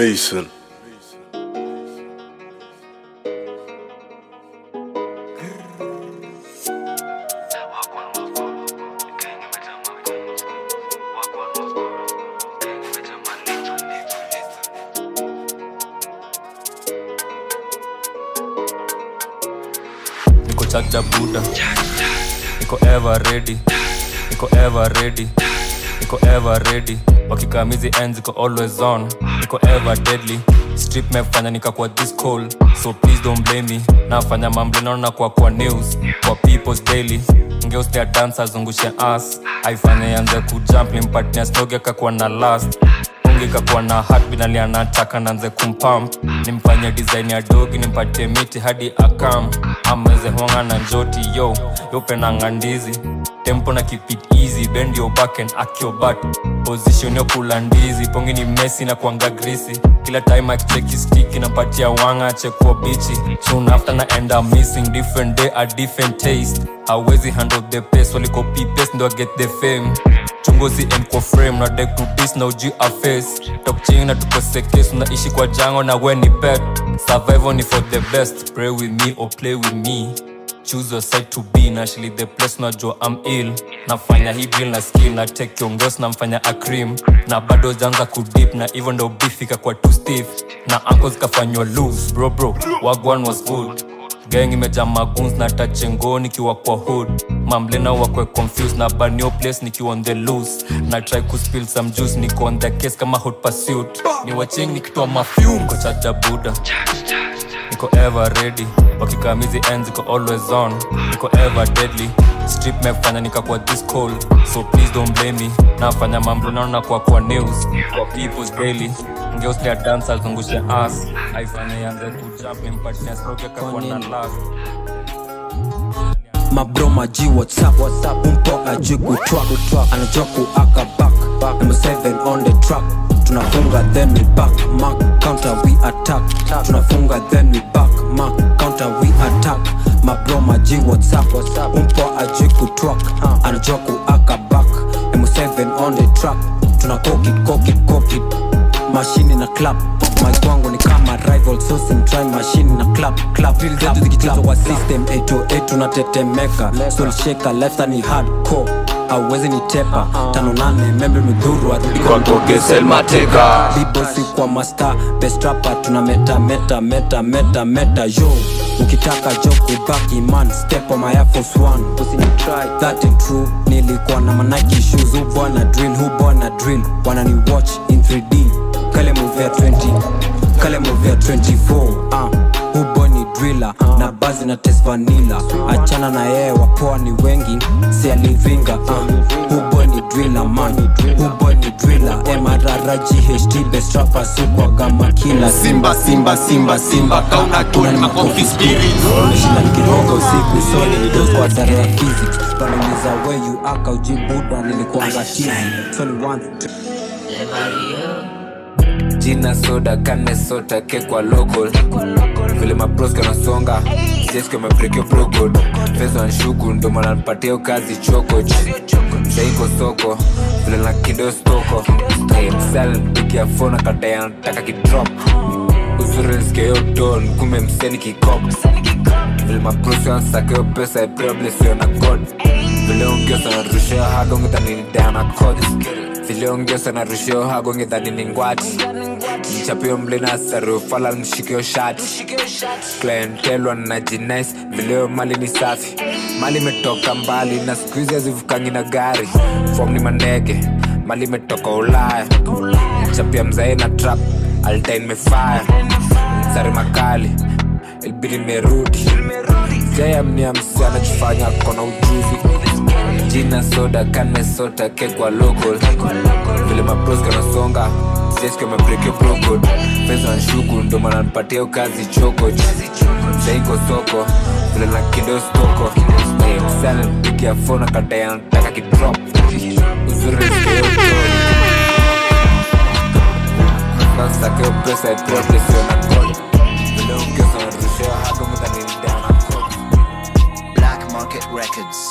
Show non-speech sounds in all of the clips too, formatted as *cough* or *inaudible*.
Mason. niko chakda buda niko ever ready. Niko ever ready. Niko ever ready wakikamizi ends iko always on. Iko ever deadly. Strip mefanya nikakuwa this cold. So please don't blame me. Nafanya mamblinaona kwa kwa news. Kwa people's daily. Ngeustia dance azungushe as aifanya yanze kujump nimpatia stogi akakuwa na last ikakuwa kakuwa na heartbeat nataka nanze kumpamp nimfanye design ya dogi nimpatie miti hadi akam ameze honga na njoti yo. Yopenanga ndizi tempo na keep easy. Bend your back and act your butt position yo kula ndizi pongi ni mesi na kuanga grisi kila time akicheki stiki napatia wanga chekua bichi soon after na missing different day a different taste. Hawezi handle the pace waliko pipes ndo get the fame. Chunguzi end kwa frame na this na uji a face. Talk chini na tukose unaishi kwa jango na we ni pet. Survival ni for the best pray with me or play with me choose your side to be. Na actually the place unajua I'm ill. Nafanya hii bill na skill na take kiongos namfanya a cream. Na bado janza kudip na hivyo ndo bifika kwa too stiff. Na ankles kafanywa loose bro bro. Wagwan was good. Gang imejaa maguns na tachengo nikiwa kwa hood. Mamlena wakwe confused na banio place nikiwa on the loose. Na try kuspill some juice niko on the case kama hot pursuit. Ni waching nikitoa mafyum kwa chaja buda niko ever ready. Wakikamizi ends iko always on. Niko ever deadly. Strip mefanya nikakuwa this cold. So please don't blame me. Nafanya mambo naona kwa kwa news. Kwa people's daily. Ngeuslia dance azungushe as aifanya yanze kujump nimpatia stroke akakuwa na last. Mabro maji whatsapp umpo ajui kutwak anajua kuaka back number 7 on the track tunafunga then we back mark counter we attack. Tunafunga then we back mark counter we attack. Mabro maji whatsapp umpo ajui kutwak anajua kuaka back. M7 on the track. Tuna kokit kokit kokit mashini na clap. Mike wangu ni kama rival sourcing try machine na clap clap zikitizwa kwa system 808 tunatetemeka. Soul shaker lifestyle ni hardcore hauwezi ni tepa. Tano nane membe midhuru arudi kwa Gesel Mateka bibosi kwa masta bestrapa tuna meta meta meta meta meta yo. Ukitaka jo kubaki man step on my one. That ain't true. Nilikuwa na manaki shoes hu drill hubwana drill? Wanani watch in 3d kale move ya 20 kale move ya 24 ah ni driller na bazi na test vanilla. Achana na yeye wapoa ni wengi si alivinga ah. Hu boy ni drila man? Hu boy ni driller? Mrrght bestrapa rapper sukwaga makila Simba Simba Simba Simba kauna tuni makofi spirit Nimeshinda nikiroga usiku soli nidos kwa dara ya physics Wanauliza where you aka ujibuda nilikuanga tizi Soli one jina soda kanesota kekwa local. Vile maproski anasonga jeski amebrekio prokod fezo anshuku ndomana maana kazi chokoch saiko soko vile na kindo stoko. Msalpigia fona kadaya nataka kidrop usurenskeyodon kume mseni kikop. Vile maproski ansakeo pesa epreblesiona god vile ongesa narushia vile ongesa narushio hagongedhanini ngwati? Mchapio mlina mshikio shati. Klientelwa na jinais vileo mali ni safi. Mali imetoka mbali na skuizi azivukangi na gari. Fom ni mandege mali imetoka ulaya. Mchapia mzae na trap altain mefaya msari makali ilbidi merudi jayamnia msi anachofanya kona ujuzi jina soda kanesota kekwa local. Vile mapros kanasonga jeski amebrekio prokod pesa nshuku ndo maana kazi choko. Saiko soko vile na kindo stoko. Msana nipigia fona kadaya nataka kidrop uzuri Black Market Records.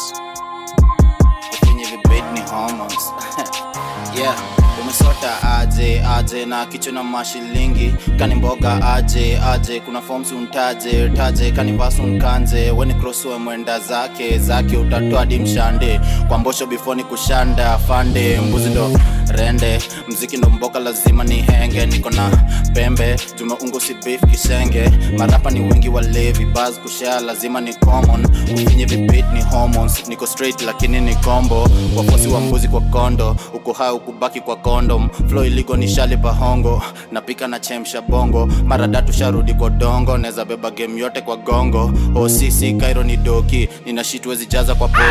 Hormones. *laughs* yeah, umesota aje aje na kicho na mashilingi. Kani mboga aje aje kuna forms untaje taje kani nkanje. Weni krosuwe mwenda zake zake utatoa dimshande. Kwa mbosho before ni kushanda fande mbuzi ndo rende. Mziki ndo mboka lazima ni henge. Niko na pembe tumeungu si kisenge. Marapa ni wengi walevi bas kushare lazima ni common. Ufinye vipit ni hormones. Niko straight lakini ni combo. Wafosi wa mbuzi kwa kondo. Uko ukubaki kwa condom. Flow iliko ni shali pahongo napika na chemsha bongo. Mara datu sharudi kwa dongo. Naweza beba game yote kwa gongo. Osisi kairo ni doki. Nina shit wezi jaza kwa poti.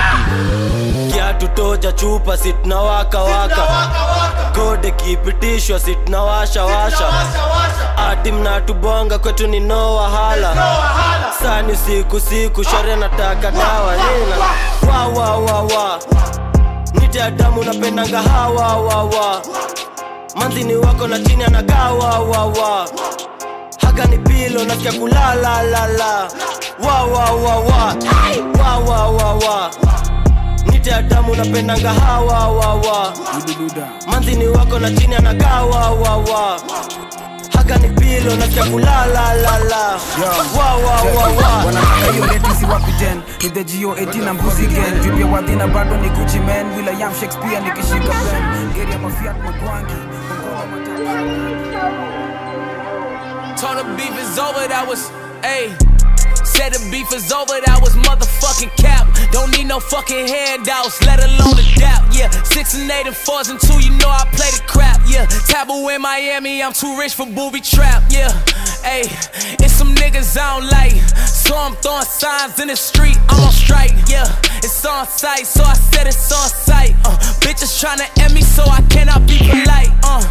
Kiatu toja chupa si waka kode kipitishwa sitna washa ati mnatubonga kwetu ni no wahala. Sani siku siku shore nataka dawa nina. wa. Wa wa wa nite adamu napendanga hawawawa wa wa manzini wako na chini anagawa wa haka haga ni pilo nasikia kulala la la. Wa wa wa wa Nite adamu napendanga hawa wa wa. Manzini wako na chini anagawa wa wa haga ni pilo nasikia kulala la la. Wa wa wa wa. Wanataka hiyo leti si wapi ten ni the geo 18 na mbuzi gen. Drip wadhina bado ni gucci man. William shakespeare nikishika pen. Geri ya mafiat magwangi. Told the beef is over, that was, ayy. Said the beef is over, that was motherfucking cap. Don't need no fucking handouts, let alone a dap. Yeah, six and eight and fours and two, you know I play the crap. Yeah, taboo in Miami, I'm too rich for booby trap. Yeah, ayy, it's some niggas I don't like. So I'm throwing signs in the street, I'm on strike. Yeah, it's on sight, so I said it's on sight. Uh, bitches tryna end me, so I cannot be polite. Uh,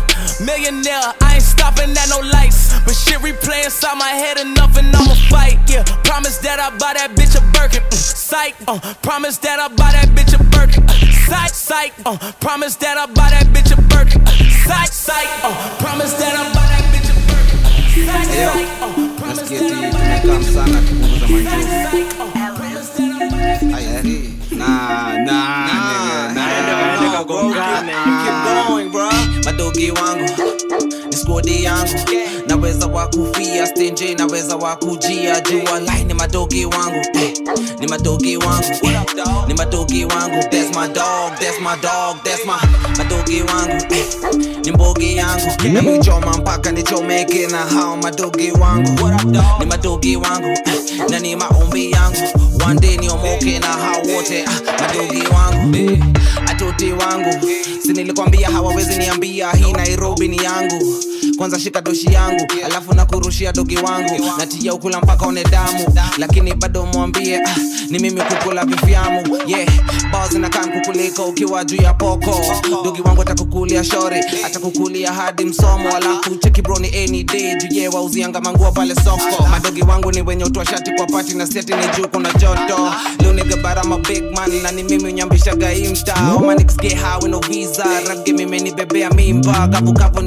millionaire, I ain't stopping at no lights. But shit replay inside my head enough and I'ma fight. Yeah, promise that I buy that bitch a Birkin. Mm, psych. Uh, promise that I buy that bitch a Birkin. Uh, psych, psych. Uh, promise that I buy that bitch a Birkin. Uh, psych, psych. Uh, promise that I buy that bitch a Birkin. Uh, psych, Eyo, psych. Uh, promise nasikia that I eti buy that tumekaa bitch a sana kupunguza Psych, manjuzi psych. Uh, promise that I buy that bitch a Eh, nah, nah, nigga, nah. Nigga, go keep going bro madogi wangu. Ni skodi yangu. Naweza wakufia stenje naweza wakujia. Jua lai ni madogi wangu. Eh, ni madogi wangu. Eh, ni madogi wangu. That's my dog that's my dog that's my madogi wangu. Eh, ni mbogi yangu. Namichoma mpaka nichomeke na hao madogi wangu. Ni madogi wangu. Eh, na ni maombi yangu. One day niomoke na hao wote ah, madogi wangu. Eh, atoti wangu. Sinilikwambia hawawezi niambia hii nairobi ni yangu kwanza shika doshi yangu alafu na dogi wangu. Natia ukula mpaka one damu lakini bado mwambie ah, ni mimi kukula vifyamu yeah kan ukiwa juu ya poko. Dogi wangu atakukulia shore atakukulia hadi msomo. Alafu cheki broni any day pale soko. Madogi wangu ni wenye shati kwa pati na seti ni juu kuna joto. Leo na ni mimi unyambishaga imta omanixge hawe no visa mimba. Kavukavu kapu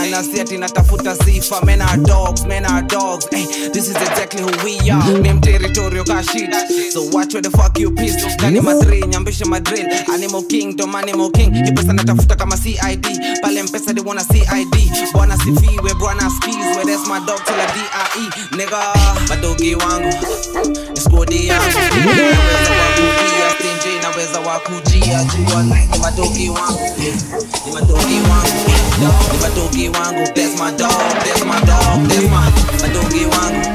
nilishaidinya si ati natafuta sifa. Men are dogs men are dogs. Hey, this is exactly who we are. Mim territorial ka shit. So watch where the fuck you piss. Kani madri nyambisha madrid animal kingdom animal king. Hii pesa natafuta kama cid pale mpesa they wanna cid bwana sifiwe bwana skills where that's my dog till a die nigga madogi wangu ni skodi yangu stenje wakujia jua ni madogi wangu. Ni madogi wangu. Ni madogi wangu. That's my dog that's my dog that's my madogi wangu.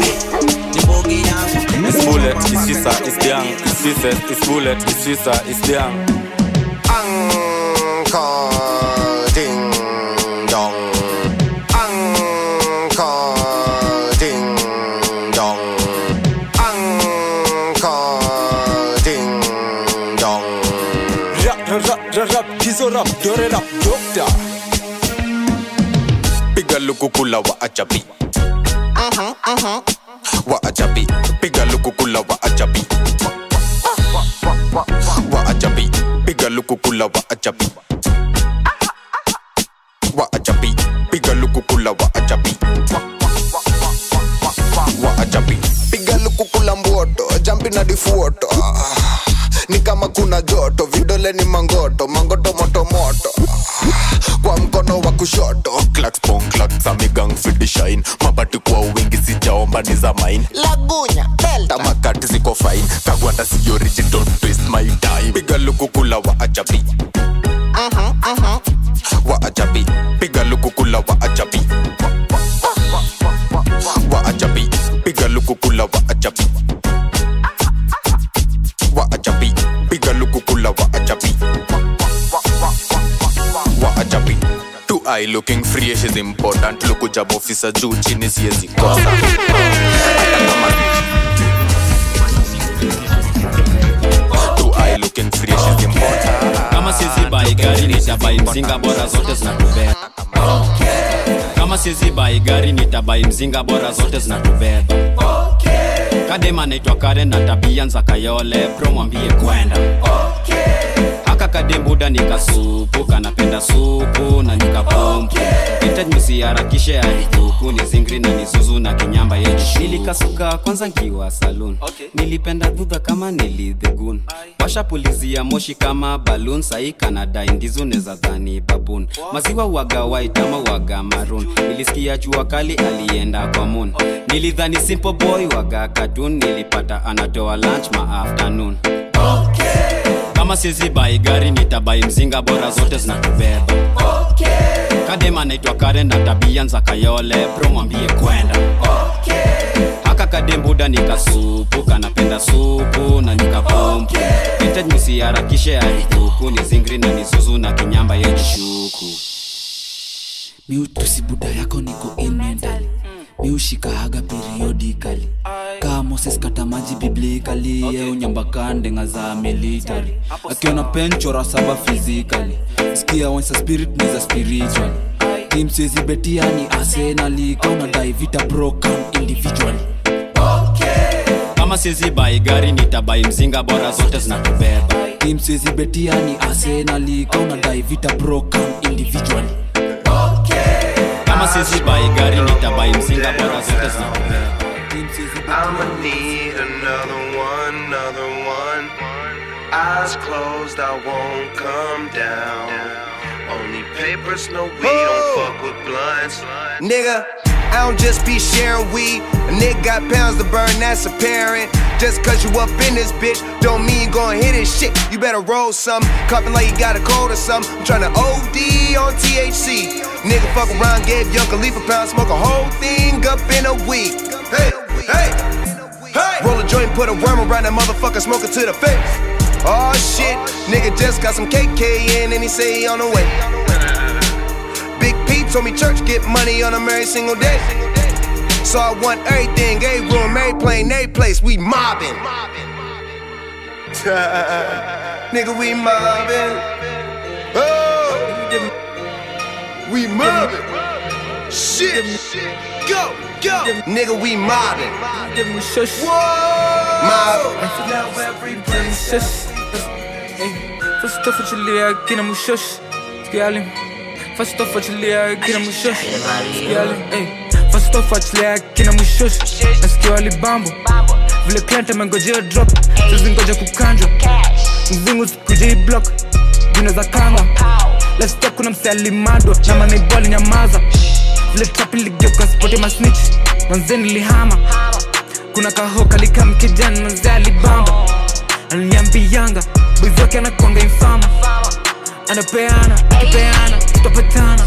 Ni bogi yangu. It's bullet, it's sisa, it's young. It's sisa, it's bullet, it's sisa, it's young. Rap, kizo rap, dore rap, doctor. Piga lukukula wa ajabi. Wa ajabi. Piga lukukula wa ajabi. Wa ajabi. Piga lukukula wa ajabi. Wa ajabi. Piga lukukula wa ajabi. Wa ajabi. piga lukukula mboto jampi na difuoto Ah, ni kama kuna joto vidole ni mangoto mangoto motomoto kwa mkono wa kushoto Clacks pong clacks amigang fidi shine. Mabati kwa wingi sijaomba ni za main lagunya delta. Ziko fine. Kagwanda si origin twist my time. Piga lukukula wa ajabi wa ajabi piga lukukula wa ajabi wa ajabi piga lukukula wa ajabi eye looking fresh is important. Lukujab officer juu chini siezi kosa kama gari nitabai mzinga bora zote zinatubeba kama bai gari nitabai mzinga bora zote zinatubeba kadema naitwa karen na tabia nza kayole. Bro mwambie kwenda haka kadembuda nikasupu kanapenda supu na nikapompu hitaji msiharakishe alikuku ni zingri na nisuzu na kinyamba yeji nilikasuka kwanza nkiwa salun. Nilipenda dhudha kama nilidhegun washapulizia moshi kama balun sahi kanadai ndizu neza dhani babun maziwa waga waitama waga marun nilisikia jua kali alienda kwa moon. Nilidhani simple boy waga katun nilipata anatoa lunch ma afternoon kama sizi bai gari nitabai mzinga bora zote zinatubeba kadema naitwa karen na tabia nza kayole. Bro mwambie kwenda. Haka kadembuda nikasupu kanapenda supu na nikapompu hitaji nisiharakishe aituku ni zingri na nizuzu na kinyamba yejishuku miutusi buda yako niko ill mentally miushikahaga periodikali kaa moses kata maji biblikali eunyambakandenga za militari akiona penchora saba fizikali sikia wensa spirit niza spirituali tim siwezi betiani arsenali kaunadai vita broken individually. Kama sizi bai gari nitabai mzinga bora zote zinatubeba tim siezi betiani arsenali kaunadai vita broken individually kama sizi bai gari nitabai mzinga bora zote zinatubeba I'ma need another one, another one. Eyes closed, I won't come down. Only papers, no weed, don't fuck with blunts. Nigga, I don't just be sharing weed. A nigga got pounds to burn, that's apparent. Just cause you up in this bitch, don't mean you gon' hit this shit. You better roll some, cupping like you got a cold or something. I'm tryna OD on THC. Nigga fuck around, gave Young Khalifa pound, smoke a whole thing up in a week. Hey, hey, hey. Roll a joint, put a worm around that motherfucker, smoke it to the face. Oh shit, nigga just got some KK in and he say he on the way. Big Pete told me church get money on him every single day. So I want everything, every room, every plane, every place. We mobbing. *laughs* Nigga, we mobbing. Oh, we mobbing. Shit, go, go. Nigga, we mobbing. Whoa, mob. every princess. First off, achilia kina mushosh. Skialim. First off, achilia kina mushosh. Skialim. Ey. First off, achilia kina mushosh. Nasikia walibambo. Vile client amengojea drop. Sisi ngoja kukanjwa. Mzungu sikujai block. Juna za kanga. Let's talk kuna mse alimadwa Na manaibali nyamaza. Vile trap iligeuka spoti masnitch. Manzeni lihama. Kuna kahoka likam kijani manze alibamba. Ananiambianga boys wake anakwanga infama. Anapeana, akipeana, tutapatana.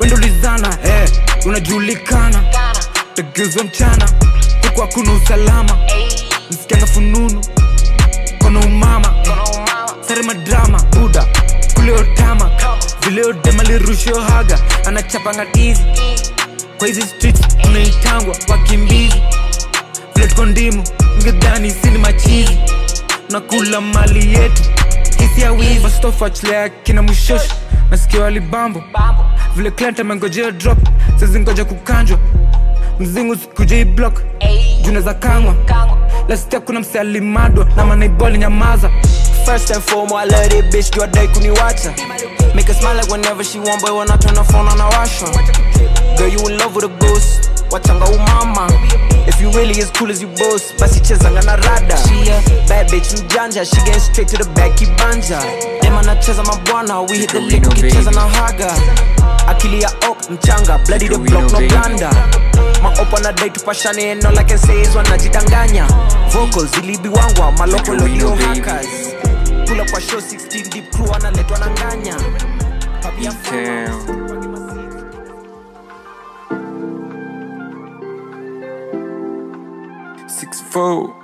Wendo ulizana, eh, unajulikana. Tageuza mchana, huku hakuna usalama. Msikianga fununu, kona umama. Sare madrama, buda, kule otama. Vile odema lirushio haga, anachapanga dizi. Kwa hizi streets, unaitangwa wakimbizi. Vile tuko ndimu, sini machizi. Nakula mali yetu, ya wizi. First kina mushosh, nasikia walibambo. Vile client amengojea drop, sizingoja kukanjwa. Mzingu sikujai block, juna za kangwa. Last year kuna msialimadwa na manaiboli nyamaza. First and foremost, I love this bitch, you a day kuniwacha. Make her smile like whenever she want, but when I turn her phone on, I wash her. Girl, you in love with a ghost, wachanga umama. If you really as cool as you boast basi chezanga na rada. She a bad bitch mjanja she getting straight to the back kibanja dem anacheza mabwana we hit the lick ukicheza na haga. Akili ya op mchanga bloody the block no blanda maopa na dai tupashane and like I say is wanajidanganya vocals zilibiwangwa maloko lodio hackers. Pull kwa show 16 deep crew analetwa na nganya. Papi Six four.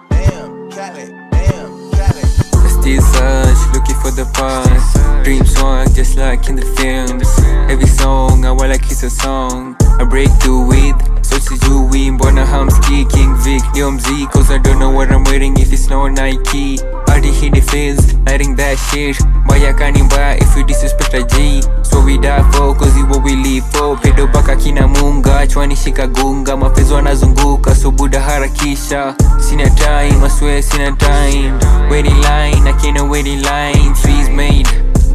Still search, looking for the past. Dream swag just like in the films. Every song I want like it's a song. I break through with so sijui mbona hamski king vic ndio mziki cause I don't know what I'm wearing if it's no Nike Hit the fields, lighting that shit. Boy I can't buy if you disrespect a G. So we die for cause you what we live for. Pedo baka kina munga, chwani shika gunga. Mafezo wanazunguka, so buda harakisha. Sina time, I swear sina time. Waiting line, I can't wait in line. Trees made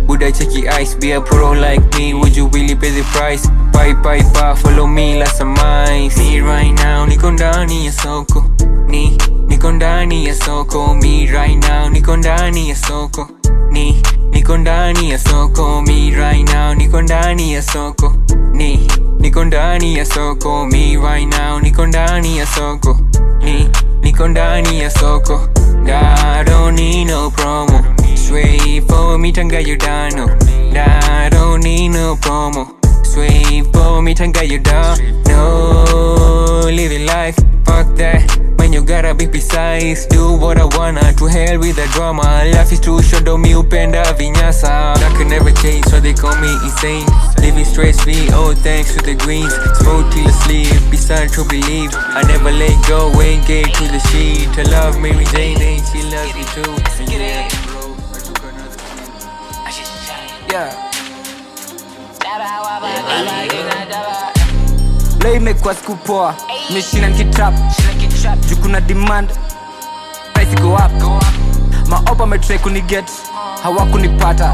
Would I ice? Be a pro like me, would you really pay the price? Bye bye bye, follow me like some mice Me right now, niko ndani ya soko. Ni, niko ndani ya soko Me right now, niko ndani ya soko. Ni, niko ndani ya soko Me right now, niko ndani ya soko. Ni, niko ndani ya soko Me right now, niko ndani ya soko. Ni, niko ndani ya soko. I don't need no promo. Sway for me, tanga you I don't need no promo. Sway for me, tanga you No, living life, fuck that Man, you gotta be precise. Do what I wanna, to hell with the drama. Life is too short, don't me upenda vinyasa. That could never change, so they call me insane. Living stress free, all thanks to the greens. Smoke till asleep, be starting to believe. I never let go, ain't get to the sheet I love Mary Jane, and she loves me too? Yeah. Yeah. leo imekuwa siku poa. Meshina nkitrap juu kuna demand. Price go up. Maopa metrai kuniget hawakunipata.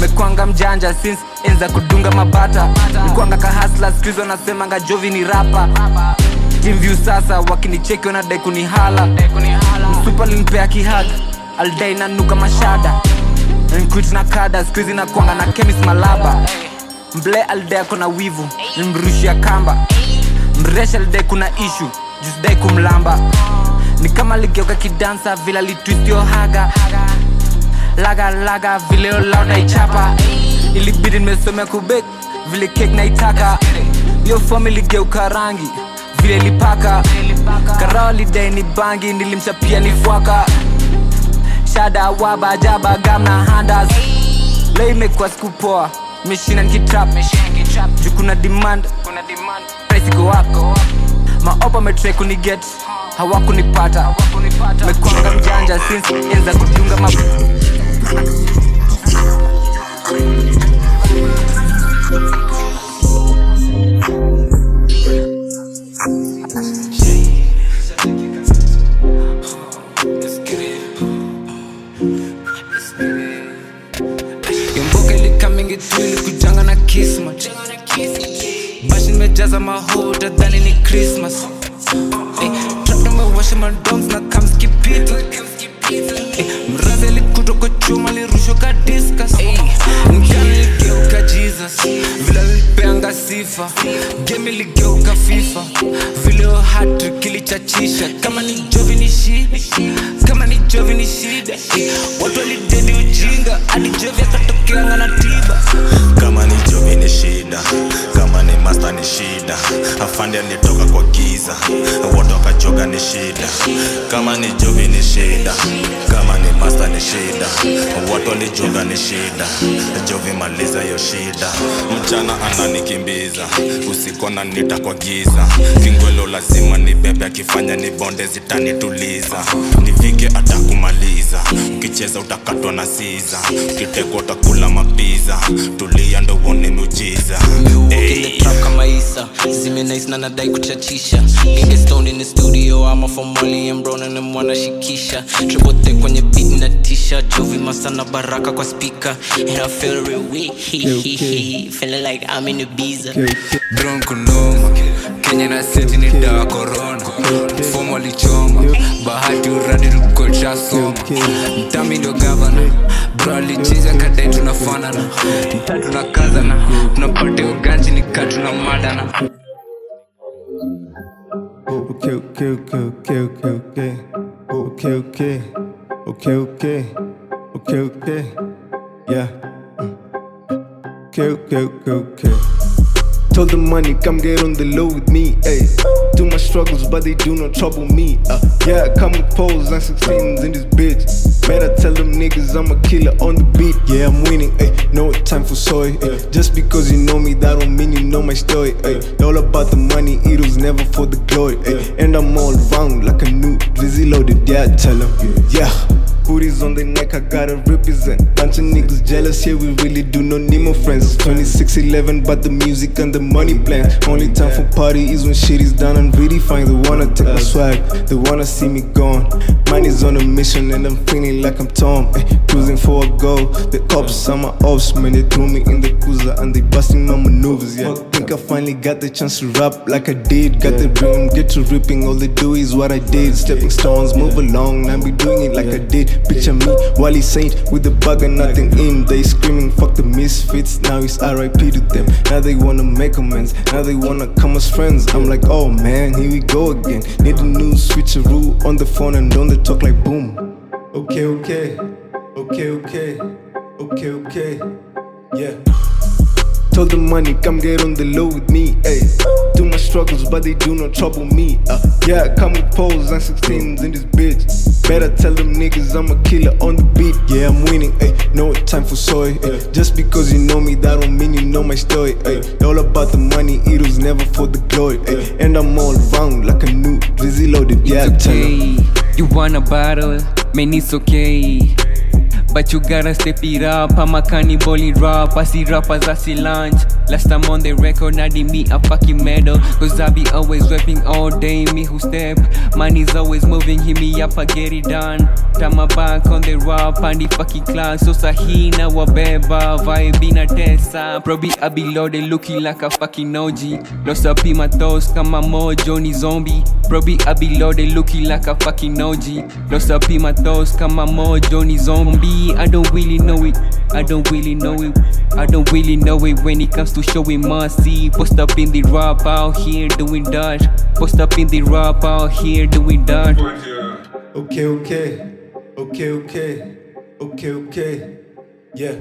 Mekwanga mjanja since enza kudunga mabata. Nikwanga kahasla skuizi wanasemanga jovi ni rapa timvyu sasa wakinicheki wanadai kunihala. Msupa linipea kihag aldai nanuka mashada. Nkwit na kada skuizi nakwanga na kemis malaba. Mble aldai kona wivu. Nimrushia kamba. Mresha aldai kuna ishu jusdai kumlamba ni kama ligeuka kidansa vila litwistio haga. Laga laga vileo olauda ichapa. Ilibidi nimesomea kubek vile kek naitaka yo fomi ligeuka rangi vile lipaka. Karao lidai ni bangi nilimchapia ni fwaka shada waba jaba gamna handas. Leo imekuwa sikupoa meshina nkitrap juu kuna demand price go up maopa metrai kuniget hawakunipata. Mekwanga mjanja since enza kudunga ma bashi mahuda dhani ni krismas trap madons na kamskipita Eh, mrazi alikuta kwa chuma lirushwa ka discus. Mjana ligeuka jesus. Vile lipeanga sifa. Gemi ligeuka fifa. Vileo hatri kilichachisha kama ni jovi ni shida afande alitoka kwa giza. Wote wakachoka ni shida. Kama ni jovi ni shida. Kama ni masta ni shida. Watu walijoga ni shida. Jovi maliza yo shida. Mchana ananikimbiza. Usiku ananita kwa giza. Kingwelo lazima ni bebe akifanya ni bonde zitanituliza nivike atakumaliza ukicheza utakatwa na siza kitego utakula mapiza. Tulia ndo uone miujiza. Zimenaisna kuchachisha ingestone ni studio ama fomali embrona na mwanashikisha tripote kwenye bit na tisha. Chovi masana baraka kwa spika and feel like i'm in a biza bronco no kenye na seti ni dawa korona fomu alichoma bahati uradi lukochasoma mtami ndio gavana bro kadai tunafanana tunakazana tunapate uganji nikaa tuna madana Okay, okay, okay, okay, okay, okay. Okay, okay. Okay, okay. Okay, okay. Yeah. Okay, okay, okay, okay. Told the money, come get on the low with me, ayy. Do my struggles, but they do not trouble me. Uh, yeah, I come with poles and 16s in this bitch. Better tell them niggas I'm a killer on the beat. Yeah, I'm winning, ayy. No time for soy, ayy. Just because you know me, that don't mean you know my story, ayy. All about the money, it was never for the glory, ayy. And I'm all round like a new Drizzy loaded, yeah, tell them. Yeah. Booties on the neck, I gotta represent. Bunch of niggas jealous, yeah, we really do not need more friends. 2611, but the music and the money plan. Only time for party is when shit is done and really fine. They wanna take my swag, they wanna see me gone. Mine is on a mission and I'm feeling like I'm Tom. eh, cruising for a goal. The cops are my ops, man, they threw me in the cruiser and they busting my maneuvers, yeah. Think I finally got the chance to rap like I did. Got the dream, get to ripping, all they do is what I did. Stepping stones, move along, now be doing it like I did. Picture me, Wally Saint with the bag and nothing in. They screaming, fuck the misfits. Now it's RIP to them. Now they wanna make amends. Now they wanna come as friends. I'm like, oh man, here we go again. Need a new switcheroo on the phone and on the talk like boom. Okay, okay, okay, okay, okay, okay, yeah. Told the money, come get on the low with me, ayy. Do my struggles, but they do not trouble me. Uh, yeah, come with poles and 16s in this bitch. Better tell them niggas I'm a killer on the beat. Yeah, I'm winning, ayy. No time for soy, ayy. Just because you know me, that don't mean you know my story, ayy. All about the money, it was never for the glory, ayy. And I'm all round like a new Drizzy loaded, yeah, It's okay. You wanna battle, man, it's okay. But you gotta step it up. I'm a cannibal in rap. I see rappers, I see lunch. Last time on the record, I did me a fucking medal. Cause I be always rapping all day. Me who step, money's always moving. Hit me up, I get it done. Time my back on the rap and the fucking class. So sahina wabeba, vibe in a tesa. Ah? Probably I be loaded, looking like a fucking OG. Lost up in my toes, kama mo Johnny Zombie. Probably I be loaded, looking like a fucking OG. Lost up in my toes, kama mo Johnny Zombie. I don't really know it. I don't really know it. I don't really know it when it comes to showing mercy. Post up in the rap out here doing that. Post up in the rap out here doing that. Okay, okay, okay, okay, okay, okay, yeah.